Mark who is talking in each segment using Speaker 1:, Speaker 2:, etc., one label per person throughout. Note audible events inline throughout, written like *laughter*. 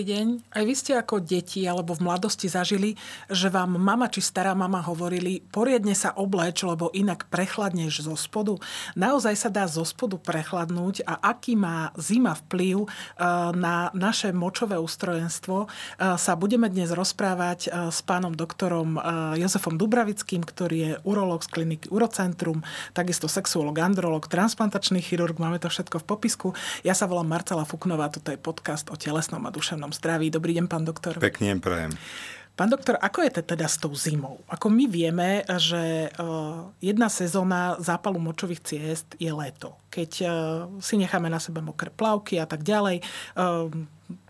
Speaker 1: Dobrý deň. Aj vy ste ako deti alebo v mladosti zažili, že vám mama či stará mama hovorili, poriadne sa obleč, lebo inak prechladneš zo spodu. Naozaj sa dá zo spodu prechladnúť a aký má zima vplyv e, na naše močové ústrojenstvo, e, sa budeme dnes rozprávať e, s pánom doktorom Jozefom Dubravickým, ktorý je urológ z kliniky Urocentrum, takisto sexuolog, androlog, transplantačný chirurg, máme to všetko v popisku. Ja sa volám Marcela Fuknová, toto je podcast o telesnom a duševnom duševnom zdraví. Dobrý deň, pán doktor.
Speaker 2: Pekne prajem.
Speaker 1: Pán doktor, ako je to teda s tou zimou? Ako my vieme, že e, jedna sezóna zápalu močových ciest je leto. Keď e, si necháme na sebe mokré plavky a tak ďalej, e,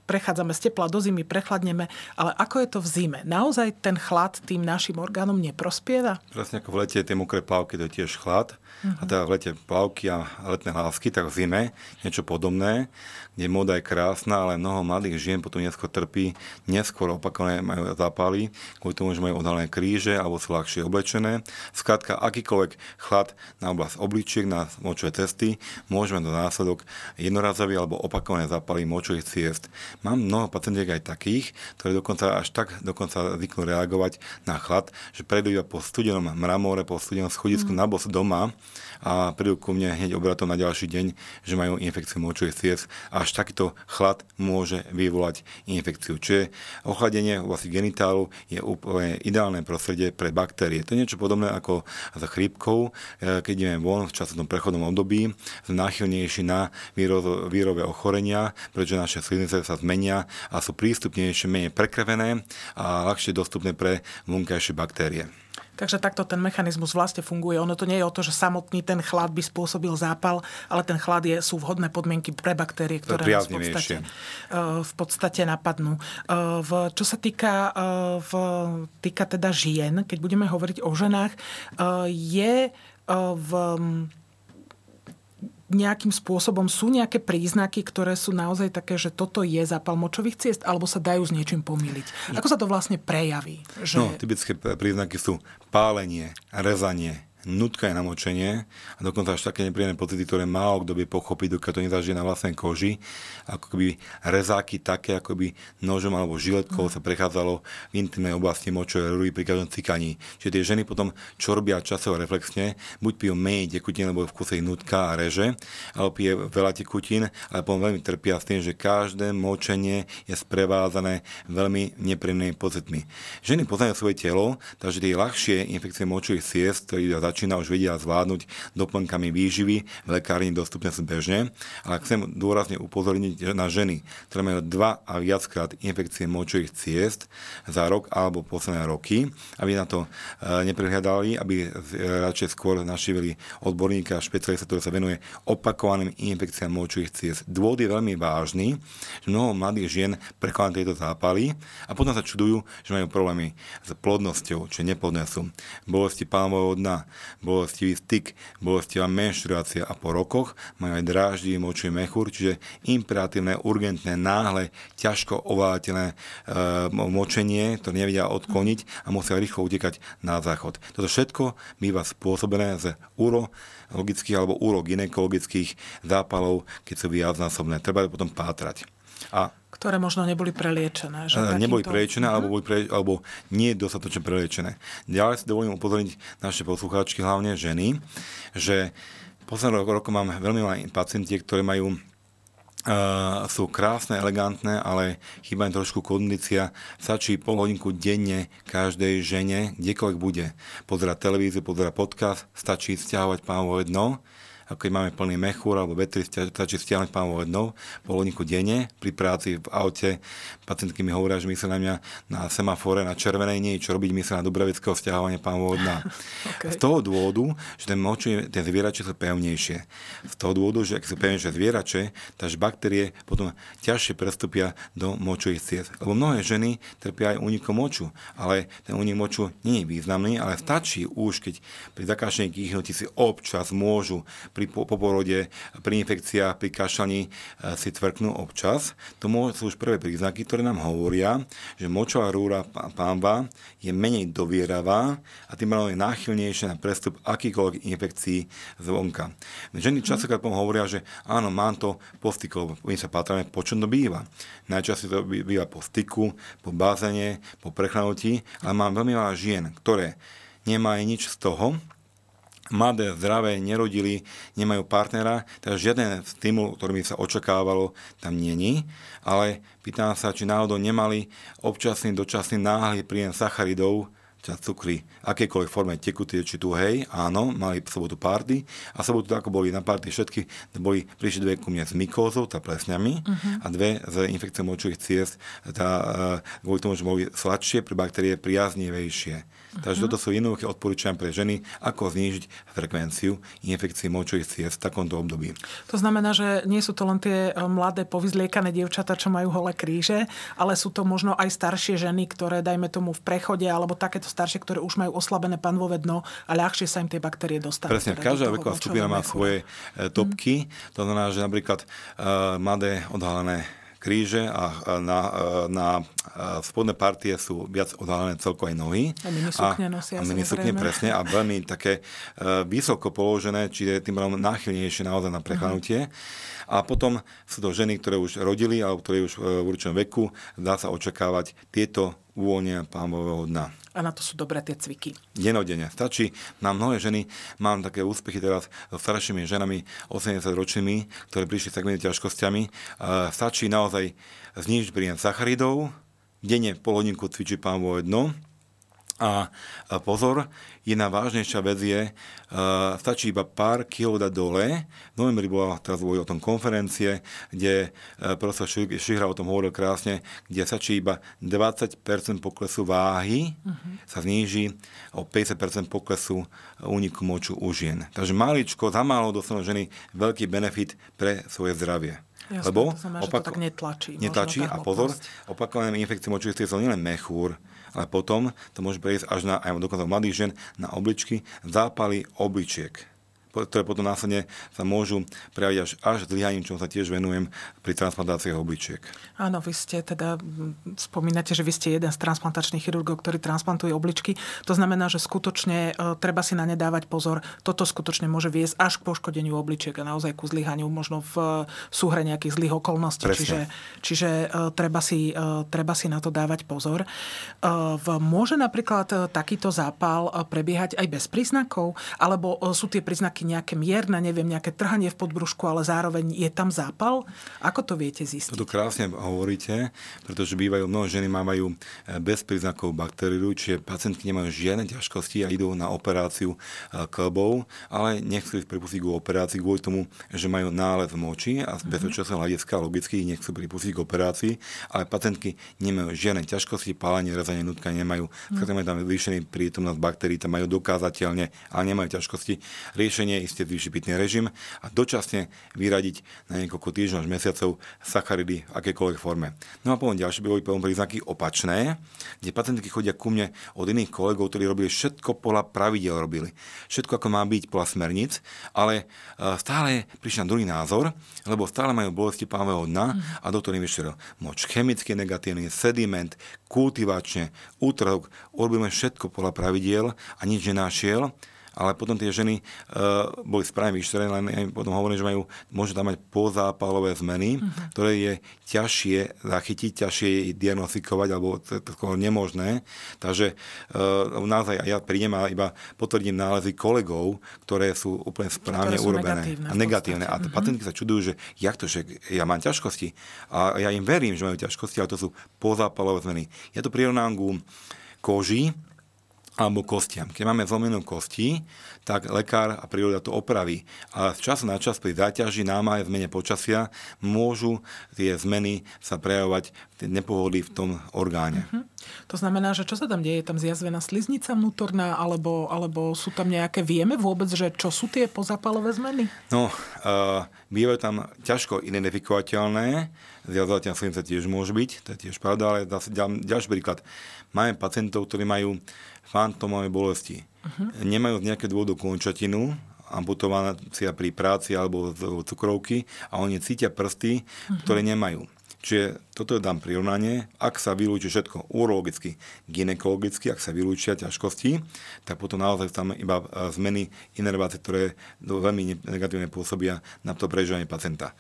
Speaker 1: prechádzame z tepla do zimy, prechladneme, ale ako je to v zime? Naozaj ten chlad tým našim orgánom neprospieva?
Speaker 2: Presne ako v lete tie mokré plavky, to je tiež chlad. Uh-huh. A teda v lete plavky a letné lásky, tak v zime niečo podobné kde moda je krásna, ale mnoho mladých žien potom neskôr trpí, neskôr opakované majú zápaly, kvôli tomu, že majú odhalené kríže alebo sú ľahšie oblečené. Skrátka, akýkoľvek chlad na oblasť obličiek, na močové cesty, môžeme do následok jednorazový alebo opakované zápaly močových ciest. Mám mnoho pacientiek aj takých, ktorí dokonca až tak dokonca zvyknú reagovať na chlad, že prejdú iba po studenom mramore, po studenom schodisku mm. na bos doma a prídu ku mne hneď obratom na ďalší deň, že majú infekciu močových ciest. Až takýto chlad môže vyvolať infekciu. Čiže ochladenie oblasti genitálu je úplne ideálne prostredie pre baktérie. To je niečo podobné ako za chrípkou, e, keď ideme von v časovom prechodnom období, sme náchylnejší na výrové ochorenia, pretože naše sliznice sa zmenia a sú prístupnejšie, menej prekrvené a ľahšie dostupné pre vonkajšie baktérie.
Speaker 1: Takže takto ten mechanizmus vlastne funguje. Ono to nie je o to, že samotný ten chlad by spôsobil zápal, ale ten chlad je, sú vhodné podmienky pre baktérie, ktoré nás v podstate, eh, v podstate napadnú. Eh, v, čo sa týka, eh, v, týka teda žien, keď budeme hovoriť o ženách, je v nejakým spôsobom sú nejaké príznaky, ktoré sú naozaj také, že toto je zápal močových ciest, alebo sa dajú s niečím pomýliť? Ako sa to vlastne prejaví?
Speaker 2: Že... No, typické príznaky sú pálenie, rezanie, nutké namočenie a dokonca až také nepríjemné pocity, ktoré málo kto by pochopiť, dokiaľ to nezažije na vlastnej koži, ako keby rezáky také, ako by nožom alebo žiletkou sa prechádzalo v intimnej oblasti močovej rúry pri každom cikaní. Čiže tie ženy potom, čo robia časovo reflexne, buď pijú menej tekutín, lebo v kuse ich nutka a reže, alebo pije veľa tekutín, ale potom veľmi trpia s tým, že každé močenie je sprevázané veľmi nepríjemnými pocitmi. Ženy poznajú svoje telo, takže tie ľahšie infekcie močových ciest, ktoré začína už vedia zvládnuť doplnkami výživy v lekárni dostupne sú bežne. Ale chcem dôrazne upozorniť na ženy, ktoré majú dva a viackrát infekcie močových ciest za rok alebo posledné roky, aby na to e, neprehľadali, aby radšej skôr našivili odborníka špecialista, ktorý sa venuje opakovaným infekciám močových ciest. Dôvod je veľmi vážny, že mnoho mladých žien prekladá tieto zápaly a potom sa čudujú, že majú problémy s plodnosťou, čo neplodné sú. Bolesti pánového dna, bolestivý styk, bolestivá menštruácia a po rokoch majú aj dráždivý močový mechúr, čiže imperatívne, urgentné, náhle, ťažko ováteľné e, močenie, ktoré nevedia odkloniť a musia rýchlo utekať na záchod. Toto všetko býva spôsobené z urologických alebo urogynekologických zápalov, keď sú viacnásobné. Treba potom pátrať.
Speaker 1: A ktoré možno neboli preliečené. Že
Speaker 2: takýmto... Neboli preliečené, uh-huh. alebo, boli pre, alebo nie dostatočne preliečené. Ďalej si dovolím upozorniť naše poslucháčky, hlavne ženy, že posledný rok, rok mám veľmi malé pacienti, ktoré majú Uh, sú krásne, elegantné, ale chýba im trošku kondícia. Stačí pol hodinku denne každej žene, kdekoľvek bude. Pozerať televíziu, pozerať podcast, stačí stiahovať pánovo jedno ako keď máme plný mechúr alebo vetri, stačí stiahnuť pánovou jednou polodníku denne pri práci v aute. Pacientky mi hovoria, že myslia na mňa na semafore, na červenej nie čo robiť, myslia na Dubravického stiahovanie pánovou dna. *laughs* okay. Z toho dôvodu, že ten moči, tie zvierače sú pevnejšie. Z toho dôvodu, že ak sú pevnejšie zvierače, takže baktérie potom ťažšie prestupia do močových ciest. Lebo mnohé ženy trpia aj únikom moču, ale ten únik moču nie je významný, ale stačí už, keď pri zakášení kýchnutí si občas môžu pri poporode, pri infekciách, pri kašľaní e, si tvrknú občas. To sú už prvé príznaky, ktoré nám hovoria, že močová rúra pánva je menej dovieravá a tým je náchylnejšia na prestup akýkoľvek infekcií zvonka. Ženy častokrát hovoria, že áno, mám to po styku, my sa patrame, po čom to býva. Najčastejšie to býva po styku, po bázene, po prechladnutí, ale mám veľmi veľa žien, ktoré nemajú nič z toho, mladé, zdravé, nerodili, nemajú partnera, takže žiaden stimul, ktorý by sa očakávalo, tam není. Ale pýtam sa, či náhodou nemali občasný, dočasný náhly príjem sacharidov, čas cukry, akékoľvek forme tekutie či tuhej, áno, mali sobotu party a sobotu ako boli na party všetky, boli, prišli dve ku mne s mykózou, tá plesňami uh-huh. a dve s infekciou močových ciest, tá, uh, kvôli tomu, že boli sladšie, pre baktérie priaznivejšie. Takže toto sú jednoduché odporúčania pre ženy, ako znížiť frekvenciu infekcií močových ciest v takomto období.
Speaker 1: To znamená, že nie sú to len tie e, mladé povyzliekané dievčatá, čo majú holé kríže, ale sú to možno aj staršie ženy, ktoré, dajme tomu, v prechode, alebo takéto staršie, ktoré už majú oslabené panvové dno a ľahšie sa im tie baktérie dostanú.
Speaker 2: Presne, teda každá veková skupina má svoje e, topky. Mm. To znamená, že napríklad uh, mladé odhalené kríže a na, na spodné partie sú viac odhalené celko aj nohy.
Speaker 1: A minisukne nosia.
Speaker 2: A minisukne presne a veľmi také vysoko položené, čiže tým veľmi náchylnejšie naozaj na prechladnutie. Uh-huh. A potom sú to ženy, ktoré už rodili alebo ktoré už v určitom veku, dá sa očakávať tieto uvoľnenia pámového dna.
Speaker 1: A na to sú dobré tie cviky.
Speaker 2: Denodene. Stačí. Na mnohé ženy mám také úspechy teraz so staršími ženami, 80-ročnými, ktoré prišli s takými ťažkosťami. Stačí naozaj znižiť príjem sacharidov, denne pol hodinku cvičiť pámové dno, a pozor, jedna vážnejšia vec je, uh, stačí iba pár kilo dať dole. V novembri bola teraz o tom konferencie, kde uh, profesor Šihra o tom hovoril krásne, kde stačí iba 20% poklesu váhy, uh-huh. sa zníži o 50% poklesu úniku moču u žien. Takže maličko, za málo dostanú ženy veľký benefit pre svoje zdravie.
Speaker 1: Jasne, Lebo to znamená, opak- to tak netlačí.
Speaker 2: Netlačí a pozor, opakované infekcie močových sú nielen mechúr, ale potom to môže prejsť až na, aj dokonca mladých žen, na obličky, zápaly obličiek ktoré potom následne sa môžu prejaviť až, až zlyhaním, čom sa tiež venujem pri transplantáciách obličiek.
Speaker 1: Áno, vy ste teda, spomínate, že vy ste jeden z transplantačných chirurgov, ktorý transplantuje obličky. To znamená, že skutočne e, treba si na ne dávať pozor. Toto skutočne môže viesť až k poškodeniu obličiek a naozaj ku zlyhaniu, možno v súhre nejakých zlých okolností. Presne. Čiže, čiže e, treba, si, e, treba si na to dávať pozor. Môže napríklad takýto zápal prebiehať aj bez príznakov? Alebo sú tie príznaky nejaké, nejaké mierne, neviem, nejaké trhanie v podbrušku, ale zároveň je tam zápal? Ako to viete zistiť?
Speaker 2: To krásne hovoríte, pretože bývajú, mnoho ženy majú eh, bez príznakov baktériu, čiže pacientky nemajú žiadne ťažkosti a idú na operáciu eh, klbov, ale nechcú ich pripustiť k operácii kvôli tomu, že majú nález moči a z mhm. bezpečnostného hľadiska logicky ich nechcú pripustiť k operácii, ale pacientky nemajú žiadne ťažkosti, pálenie, rezanie nutka nemajú. Mm. majú tam zvýšený prítomnosť baktérií, tam majú dokázateľne, ale nemajú ťažkosti. Riešenie isté zvýšiť pitný režim a dočasne vyradiť na niekoľko týždňov až mesiacov sacharidy v akékoľvek forme. No a potom ďalšie boli potom príznaky opačné, kde pacientky chodia ku mne od iných kolegov, ktorí robili všetko podľa pravidel robili. Všetko ako má byť podľa smerníc, ale e, stále prišiel druhý názor, lebo stále majú bolesti pávého dna a doktor im vyšiel moč chemicky negatívny, sediment, kultivačne, útrhok, urobíme všetko podľa pravidiel a nič nenášiel ale potom tie ženy uh, boli správne vyštrené, len ja im potom hovorím, že majú, môžu tam mať pozápalové zmeny, uh-huh. ktoré je ťažšie zachytiť, ťažšie diagnostikovať, alebo to je skôr nemožné. Takže uh, naozaj ja prídem a iba potvrdím nálezy kolegov, ktoré sú úplne správne sú urobené.
Speaker 1: Negatívne
Speaker 2: a negatívne. A uh-huh. pacientky sa čudujú, že jak to, že ja mám ťažkosti. A ja im verím, že majú ťažkosti, ale to sú pozápalové zmeny. Ja to prirovnám ku koži, alebo kostiam. Keď máme zlomenú kosti, tak lekár a príroda to opraví. A z času na čas pri záťaži, námahe, zmene počasia môžu tie zmeny sa prejavovať nepohody v tom orgáne. Uh-huh.
Speaker 1: To znamená, že čo sa tam deje? Je tam zjazvená sliznica vnútorná, alebo, alebo sú tam nejaké, vieme vôbec, že čo sú tie pozapalové zmeny?
Speaker 2: No, uh, bývajú tam ťažko identifikovateľné, zjazvateľná sliznica tiež môže byť, to je tiež pravda, ale zase ďalší príklad. Máme pacientov, ktorí majú fantomové bolesti. Uh-huh. Nemajú z nejaké dôvodu končatinu, amputovácia pri práci alebo cukrovky a oni cítia prsty, uh-huh. ktoré nemajú. Čiže toto je dám prirovnanie. Ak sa vylúči všetko urologicky, ginekologicky, ak sa vylúčia ťažkosti, tak potom naozaj tam iba e, zmeny inervácie, ktoré veľmi negatívne pôsobia na to prežívanie pacienta.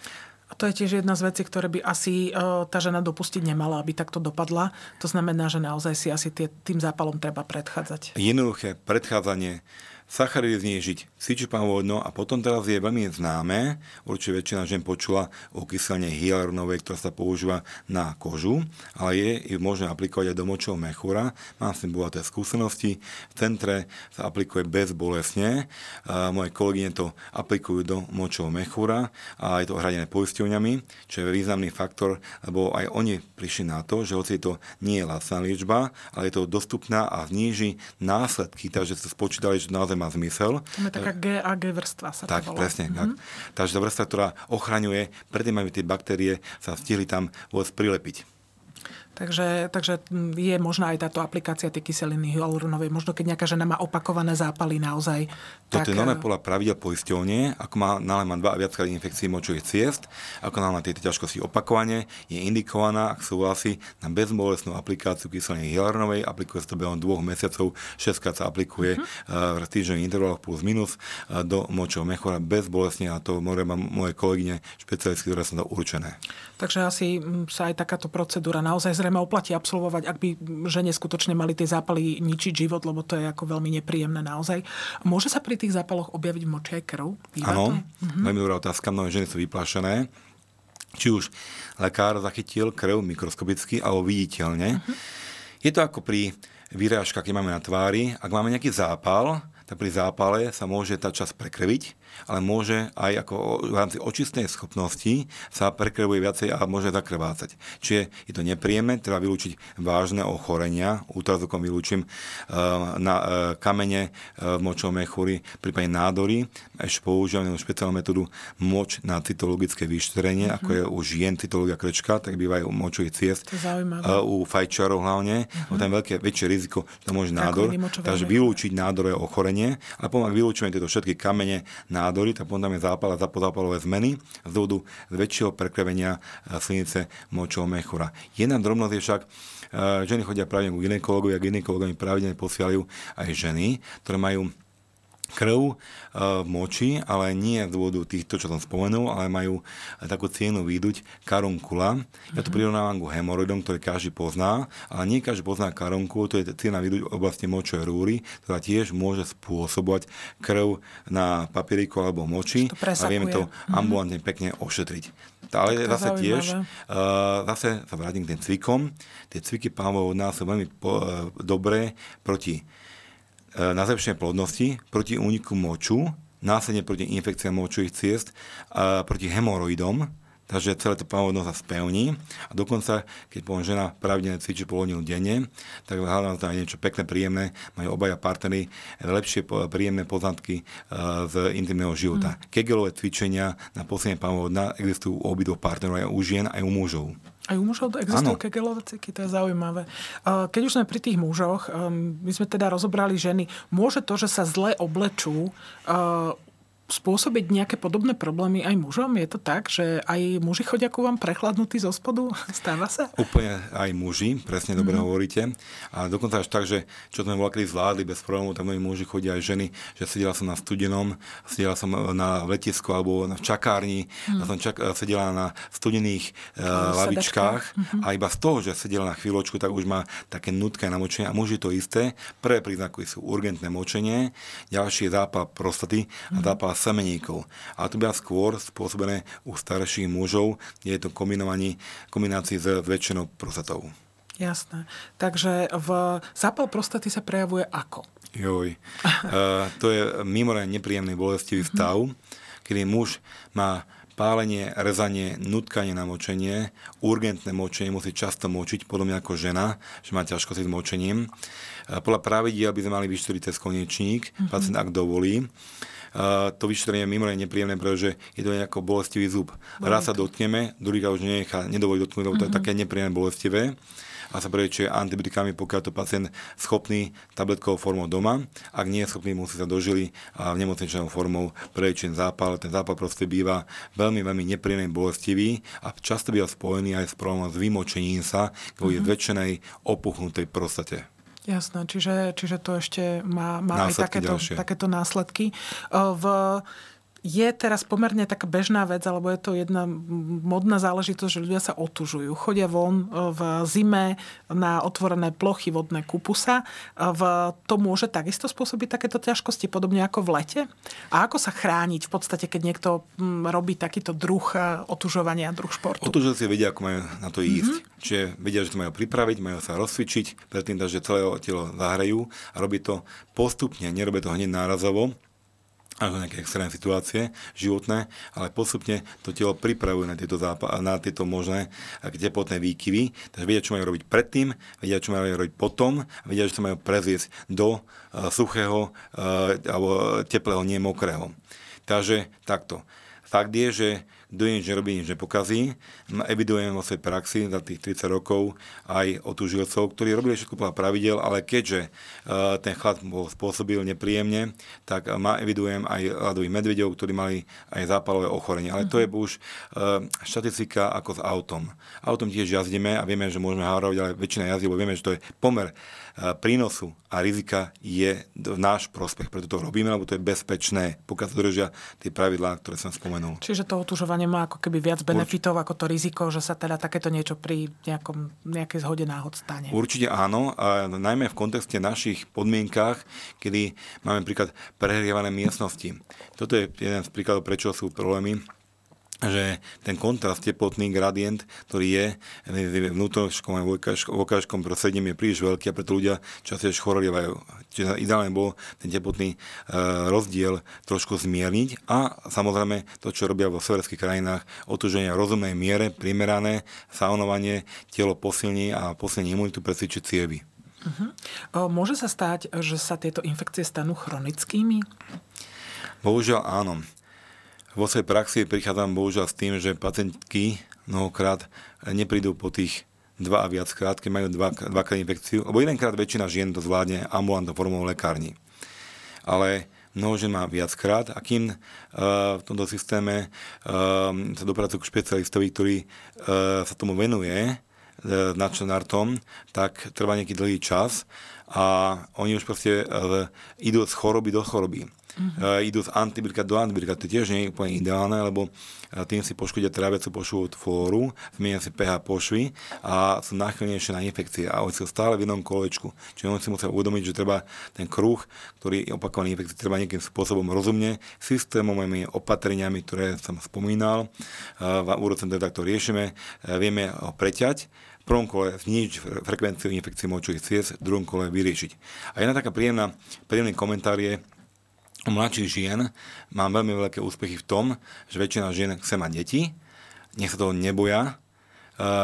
Speaker 1: A to je tiež jedna z vecí, ktoré by asi uh, tá žena dopustiť nemala, aby takto dopadla. To znamená, že naozaj si asi tie, tým zápalom treba predchádzať.
Speaker 2: Jednoduché predchádzanie Sacharidy znížiť vodno a potom teraz je veľmi známe, určite väčšina žen počula o kyselne hyaluronovej, ktorá sa používa na kožu, ale je ju možné aplikovať aj do močového mechúra. Mám s tým bohaté skúsenosti. V centre sa aplikuje bezbolesne. Moje kolegyne to aplikujú do močového mechúra a je to hradené poisťovňami, čo je významný faktor, lebo aj oni prišli na to, že hoci to nie je lacná liečba, ale je to dostupná a zníži následky, takže sa spočítali, že naozaj má zmysel.
Speaker 1: To je taká GAG vrstva sa
Speaker 2: Tak, volá. presne. Mm-hmm. Tak. Takže tá vrstva, ktorá ochraňuje, predtým aby tie baktérie sa stihli tam vôbec prilepiť.
Speaker 1: Takže, takže je možná aj táto aplikácia tej kyseliny hyaluronovej. Možno keď nejaká žena má opakované zápaly naozaj.
Speaker 2: Toto tak... je normálne podľa pravidel poisťovne. Ako má, nále má dva a viac infekcií močových ciest, ako nále má tieto ťažkosti opakovane, je indikovaná, ak súhlasí, na bezbolestnú aplikáciu kyseliny hyaluronovej. Aplikuje sa to behom dvoch mesiacov, 6 sa aplikuje uh-huh. v týždňových intervaloch plus minus eh, do močového mechora bezbolestne a to môže moje kolegyne špecialistky, ktoré sú to určené.
Speaker 1: Takže asi sa aj takáto procedúra naozaj zrejme samozrejme oplatí absolvovať, ak by žene skutočne mali tie zápaly ničiť život, lebo to je ako veľmi nepríjemné naozaj. Môže sa pri tých zápaloch objaviť v moči aj krv?
Speaker 2: Áno, mhm. veľmi dobrá otázka. Mnohé ženy sú vyplašené. Či už lekár zachytil krv mikroskopicky alebo viditeľne. Uh-huh. Je to ako pri výrážkach, keď máme na tvári. Ak máme nejaký zápal, tak pri zápale sa môže tá časť prekrviť ale môže aj ako v rámci očistnej schopnosti sa prekrvuje viacej a môže zakrvácať. Čiže je to nepríjemné, treba vylúčiť vážne ochorenia, ultrazvukom vylúčim eh, na eh, kamene eh, v močovom mechúri, prípadne nádory. Ešte používame špeciálnu metódu moč na cytologické vyšetrenie, mm-hmm. ako je u žien cytológia krčka, tak bývajú u močových ciest. U fajčarov hlavne, mm-hmm. tam je veľké, väčšie riziko, že to môže nádor. Takže vylúčiť nádorové ochorenie. A ak vylúčime tieto všetky kamene, nádory, tak potom tam je zápal a zapozápalové zmeny z dôvodu väčšieho prekrvenia e, slinice močového mechúra. Jedna drobnosť je však, e, ženy chodia pravidelne k ginekologovi a ginekologami pravidelne posielajú aj ženy, ktoré majú krv e, moči, ale nie z dôvodu týchto, čo som spomenul, ale majú takú cienu výduť karunkula. Ja to mhm. prirovnávam ku hemoroidom, ktoré každý pozná, ale nie každý pozná karunkulu, to je ciena výduť v oblasti močovej rúry, ktorá tiež môže spôsobovať krv na papieriku alebo moči a vieme to mhm. ambulantne pekne ošetriť. Ale zase zaujímavé. tiež, uh, zase sa vrátim k tým cvikom. Tie cviky pánov od nás sú veľmi po, uh, dobré proti na zlepšenie plodnosti, proti úniku moču, následne proti infekciám močových ciest, proti hemoroidom, takže celé to pôvodno sa spevní a dokonca, keď poviem žena pravidelne cvičí pol hodinu denne, tak hľadám tam niečo pekné, príjemné, majú obaja partnery lepšie príjemné poznatky e, z intimného života. Mm. Kegelové cvičenia na posledné pôvodna existujú u obidvoch partnerov, aj u žien, aj u mužov.
Speaker 1: Aj u mužov existujú kegelové cviky, to je zaujímavé. Keď už sme pri tých mužoch, my sme teda rozobrali ženy, môže to, že sa zle oblečú, uh, spôsobiť nejaké podobné problémy aj mužom? Je to tak, že aj muži chodia ku vám prechladnutí zo spodu? *laughs* Stáva sa?
Speaker 2: Úplne aj muži, presne dobre mm. hovoríte. A dokonca až tak, že čo sme voľakedy zvládli bez problémov, tak mnohí muži chodia aj ženy, že sedela som na studenom, sedela som na letisku alebo na čakárni, mm. som čak, sedela na studených uh, lavičkách mm-hmm. a iba z toho, že sedela na chvíľočku, tak už má také nutké namočenie a muži to isté. Prvé príznaky sú urgentné močenie, ďalší je zápal prostaty a mm. zápal semeníkov. A to by skôr spôsobené u starších mužov, kde je to kombinácii s väčšinou prostatou.
Speaker 1: Jasné. Takže v zápal prostaty sa prejavuje ako?
Speaker 2: Joj. uh, *laughs* to je mimoriadne nepríjemný bolestivý mm-hmm. stav, kedy muž má pálenie, rezanie, nutkanie na močenie, urgentné močenie, musí často močiť, podobne ako žena, že má ťažkosti s močením. Podľa pravidiel by sme mali vyšetriť cez konečník, mm-hmm. pacient ak dovolí. Uh, to vyšetrenie je mimoriadne nepríjemné, pretože je to nejako bolestivý zub. Raz sa dotkneme, druhýkrát už nenechá, nedovolí dotknúť, lebo to je mhm. také nepríjemné bolestivé a sa preliečuje antibiotikami, pokiaľ to pacient schopný tabletkovou formou doma. Ak nie je schopný, musí sa dožili a v nemocničnou formou preliečiť zápal. Ten zápal proste býva veľmi, veľmi nepríjemný, bolestivý a často býva spojený aj s problémom s vymočením sa kvôli mm-hmm. zväčšenej opuchnutej prostate.
Speaker 1: Jasné, čiže, čiže to ešte má, má aj takéto, takéto následky. V je teraz pomerne taká bežná vec, alebo je to jedna modná záležitosť, že ľudia sa otužujú. Chodia von e, v zime na otvorené plochy vodné kupusa. E, v, to môže takisto spôsobiť takéto ťažkosti, podobne ako v lete? A ako sa chrániť v podstate, keď niekto robí takýto druh e, otužovania, druh športu?
Speaker 2: Otužovci vedia, ako majú na to ísť. Mm-hmm. Čiže vedia, že to majú pripraviť, majú sa rozcvičiť, predtým, že celé telo zahrajú a robí to postupne, nerobí to hneď nárazovo ako nejaké extrémne situácie životné, ale postupne to telo pripravuje na tieto, zápa- na tieto možné teplotné výkyvy. Takže vedia, čo majú robiť predtým, vedia, čo majú robiť potom, vedia, že sa majú prezviesť do uh, suchého uh, alebo teplého, nie mokrého. Takže takto. Fakt je, že kto nič nerobí, nič nepokazí. Evidujem vo svojej praxi za tých 30 rokov aj otužilcov, ktorí robili všetko podľa pravidel, ale keďže uh, ten chlad bol spôsobil nepríjemne, tak ma evidujem aj ľadových medvedov, ktorí mali aj zápalové ochorenie. Ale to je mhm. už uh, štatistika ako s autom. Autom tiež jazdíme a vieme, že môžeme hárovať, ale väčšina jazdí, lebo vieme, že to je pomer prínosu a rizika je v náš prospech. Preto to robíme, lebo to je bezpečné, pokiaľ sa držia tie pravidlá, ktoré som spomenul.
Speaker 1: Čiže to otužovanie má ako keby viac benefitov ako to riziko, že sa teda takéto niečo pri nejakom, nejakej zhode náhod stane.
Speaker 2: Určite áno, a najmä v kontexte našich podmienkách, kedy máme príklad prehrievané miestnosti. Toto je jeden z príkladov, prečo sú problémy že ten kontrast, teplotný gradient, ktorý je v vnútroškom a vokážskom prostredí je príliš veľký a preto ľudia častejšie chorolievajú. Čiže ideálne bol ten teplotný e, rozdiel trošku zmierniť a samozrejme to, čo robia vo severských krajinách, otuženie v rozumnej miere, primerané, saunovanie, telo posilní a posilní imunitu, presvičiť cievy.
Speaker 1: Uh-huh. Môže sa stať, že sa tieto infekcie stanú chronickými?
Speaker 2: Bohužiaľ áno. Vo svojej praxi prichádzam bohužiaľ s tým, že pacientky mnohokrát neprídu po tých dva a viackrát, keď majú dva, dvakrát infekciu, lebo jedenkrát väčšina žien to zvládne ambulantnou formou lekárni. Ale mnoho žen má viackrát a kým uh, v tomto systéme uh, sa dopracujú k špecialistovi, ktorý uh, sa tomu venuje, nadšenartom, tak trvá nejaký dlhý čas a oni už proste idú z choroby do choroby uh, idú z antibiotika do antibiotika. To tiež nie je úplne ideálne, lebo uh, tým si poškodia tráviacu pošvovú flóru, zmenia si pH pošvy a sú náchylnejšie na infekcie a oni sú stále v jednom kolečku. Čiže oni si musia uvedomiť, že treba ten kruh, ktorý je opakovaný infekcií, treba nejakým spôsobom rozumne, systémovými opatreniami, ktoré som spomínal. Uh, v úrodcentre takto riešime, uh, vieme ho preťať, prvom kole znižiť frekvenciu infekcií močových ciest, v druhom kole vyriešiť. A jedna taká príjemná, príjemný komentár je, u mladších žien mám veľmi veľké úspechy v tom, že väčšina žien chce mať deti, nech sa toho neboja,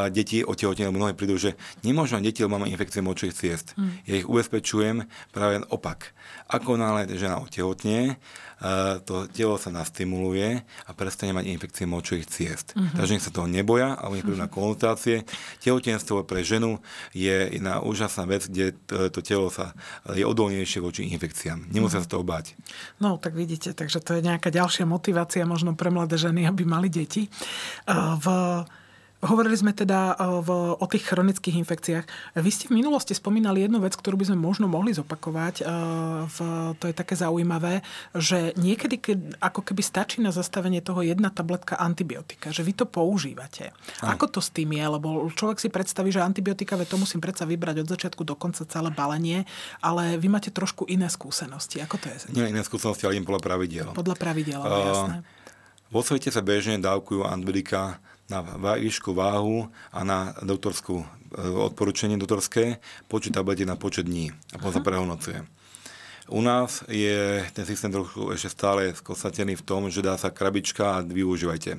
Speaker 2: deti otehotnené, mnohé prídu, že nemôžu mať deti, lebo máme infekcie močových ciest. Mm. Ja ich ubezpečujem práve opak. Ako náhle žena otehotne, to telo sa nastimuluje a prestane mať infekcie močových ciest. Mm-hmm. Takže nech sa toho neboja, alebo nech prídu mm-hmm. na konzultácie. Tehotenstvo pre ženu je jedna úžasná vec, kde to, telo sa je odolnejšie voči infekciám. Nemusia mm-hmm. sa toho báť.
Speaker 1: No, tak vidíte, takže to je nejaká ďalšia motivácia možno pre mladé ženy, aby mali deti. V Hovorili sme teda e, v, o tých chronických infekciách. Vy ste v minulosti spomínali jednu vec, ktorú by sme možno mohli zopakovať. E, v, to je také zaujímavé, že niekedy, keď, ako keby stačí na zastavenie toho jedna tabletka antibiotika, že vy to používate. Aj. Ako to s tým je? Lebo človek si predstaví, že antibiotika, to musím predsa vybrať od začiatku do konca celé balenie, ale vy máte trošku iné skúsenosti. Ako to je?
Speaker 2: Nie iné skúsenosti, ale im podľa pravidel.
Speaker 1: Podľa pravidel, uh, jasné.
Speaker 2: Vo svete sa bežne dávkujú antibiotika na výšku váhu a na doktorskú odporúčanie doktorské, počet tabletiek na počet dní a potom sa prehodnocuje. U nás je ten systém trochu ešte stále skosatený v tom, že dá sa krabička a využívajte.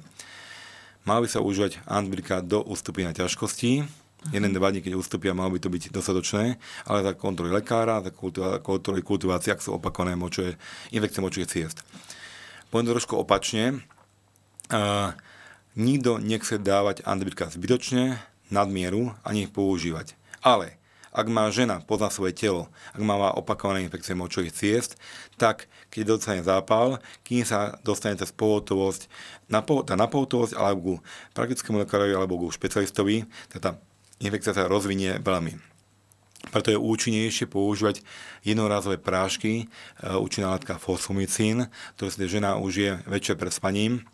Speaker 2: Mal by sa užívať antibiotika do ustúpenia ťažkostí, jeden, dva dní, keď ustúpia, malo by to byť dostatočné, ale za kontroly lekára, za kontroly kultivácie, ak sú opakované močové, infekcie močových ciest. Poviem to trošku opačne. Uh, nikto nechce dávať antibiotika zbytočne, nadmieru, ani ich používať. Ale ak má žena pozná svoje telo, ak má opakované infekcie močových ciest, tak keď dostane zápal, kým sa dostane cez pohotovosť, na, na pohotovosť alebo ku praktickému lekárovi alebo ku špecialistovi, tak tá infekcia sa rozvinie veľmi. Preto je účinnejšie používať jednorázové prášky, e, účinná látka fosfomycín, ktoré si žena užije večer pred spaním,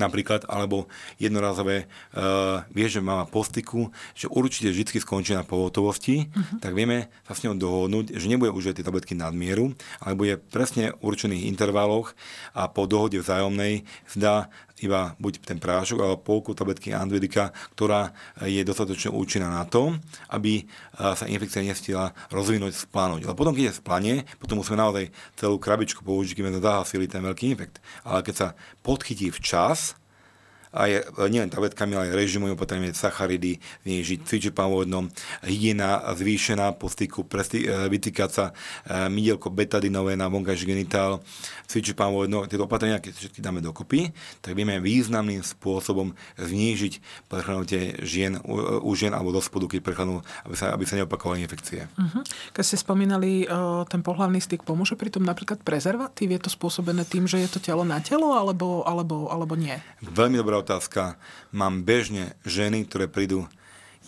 Speaker 2: napríklad, alebo jednorázové, uh, vie, že má postiku, že určite vždy skončí na pohotovosti, uh-huh. tak vieme sa s ňou dohodnúť, že nebude užívať tie tabletky nadmieru, ale bude presne v určených intervaloch a po dohode vzájomnej zdá iba buď ten prášok alebo polku tabletky antibiotika, ktorá je dostatočne účinná na to, aby sa infekcia nestihla rozvinúť, splánuť. Ale potom, keď je splanie, potom musíme naozaj celú krabičku použiť, keď sme zahasili ten veľký infekt. Ale keď sa podchytí včas, aj nielen tabletkami, ale aj režimovými opatreniami, sacharidy, znižiť, cvičiť pôvodnom, hygiena zvýšená po styku, e, vytýkať sa e, mydielko betadinové na vonkajší genitál, cvičiť pôvodno, tieto opatrenia, keď všetky dáme dokopy, tak vieme významným spôsobom znížiť prechladnutie žien, u, u žien alebo do spodu, keď prechladnú, aby sa, aby sa neopakovali infekcie.
Speaker 1: Uh-huh. Keď ste spomínali uh, ten pohľavný styk, pomôže pri tom napríklad prezervatív? Je to spôsobené tým, že je to telo na telo, alebo, alebo, alebo nie?
Speaker 2: Veľmi dobrá otázka. Mám bežne ženy, ktoré prídu,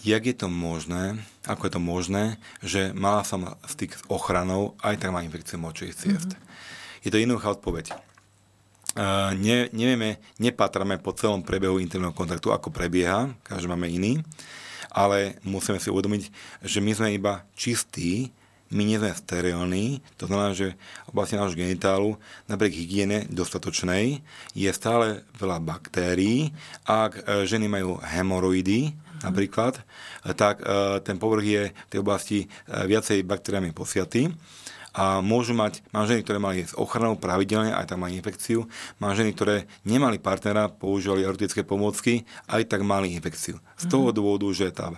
Speaker 2: jak je to možné, ako je to možné, že mala som styk s ochranou, aj tak má infekciu močových ciest. Mm-hmm. Je to jednoduchá odpoveď. Uh, ne, nevieme, nepatrame po celom priebehu intimného kontaktu, ako prebieha, každý máme iný, ale musíme si uvedomiť, že my sme iba čistí, my nie sme sterilní, to znamená, že oblasti nášho genitálu napriek hygiene dostatočnej je stále veľa baktérií. Ak e, ženy majú hemoroidy, napríklad, tak e, ten povrch je v tej oblasti e, viacej baktériami posiatý. A môžu mať, mám ženy, ktoré mali s ochranou pravidelne, aj tam mali infekciu, mám ženy, ktoré nemali partnera, používali erotické pomôcky, aj tak mali infekciu. Z toho dôvodu, že tá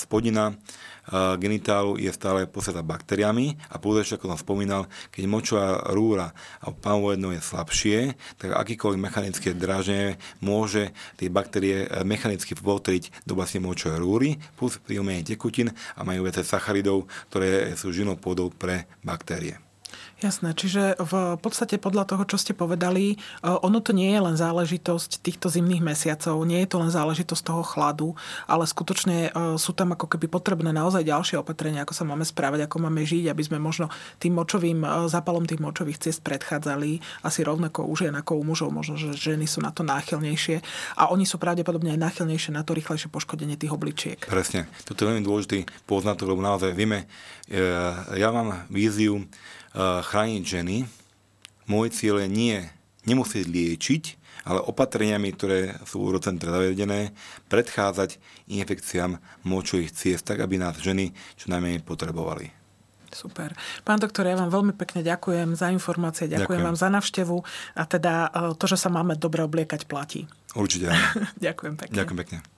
Speaker 2: spodina genitálu je stále posetá baktériami a povedať, ako som spomínal, keď močová rúra a pánvovedno je slabšie, tak akýkoľvek mechanické draženie môže tie baktérie eh, mechanicky votriť do vlastne močovej rúry, plus pri umení tekutín a majú viacej sacharidov, ktoré sú žinou pôdou pre baktérie.
Speaker 1: Jasné, čiže v podstate podľa toho, čo ste povedali, e, ono to nie je len záležitosť týchto zimných mesiacov, nie je to len záležitosť toho chladu, ale skutočne e, sú tam ako keby potrebné naozaj ďalšie opatrenia, ako sa máme správať, ako máme žiť, aby sme možno tým močovým e, zápalom tých močových ciest predchádzali. Asi rovnako u žien ako u mužov, možno, že ženy sú na to náchylnejšie. A oni sú pravdepodobne aj náchylnejšie na to rýchlejšie poškodenie tých obličiek.
Speaker 2: Presne, toto je veľmi dôležitý poznatok, lebo naozaj vieme, ja mám víziu chrániť ženy. Môj cieľ je nie nemusieť liečiť, ale opatreniami, ktoré sú v Eurocentre zavedené, predchádzať infekciám močových ciest, tak aby nás ženy čo najmenej potrebovali.
Speaker 1: Super. Pán doktor, ja vám veľmi pekne ďakujem za informácie, ďakujem, ďakujem. vám za navštevu a teda to, že sa máme dobre obliekať, platí.
Speaker 2: Určite. *laughs*
Speaker 1: ďakujem pekne.
Speaker 2: Ďakujem pekne.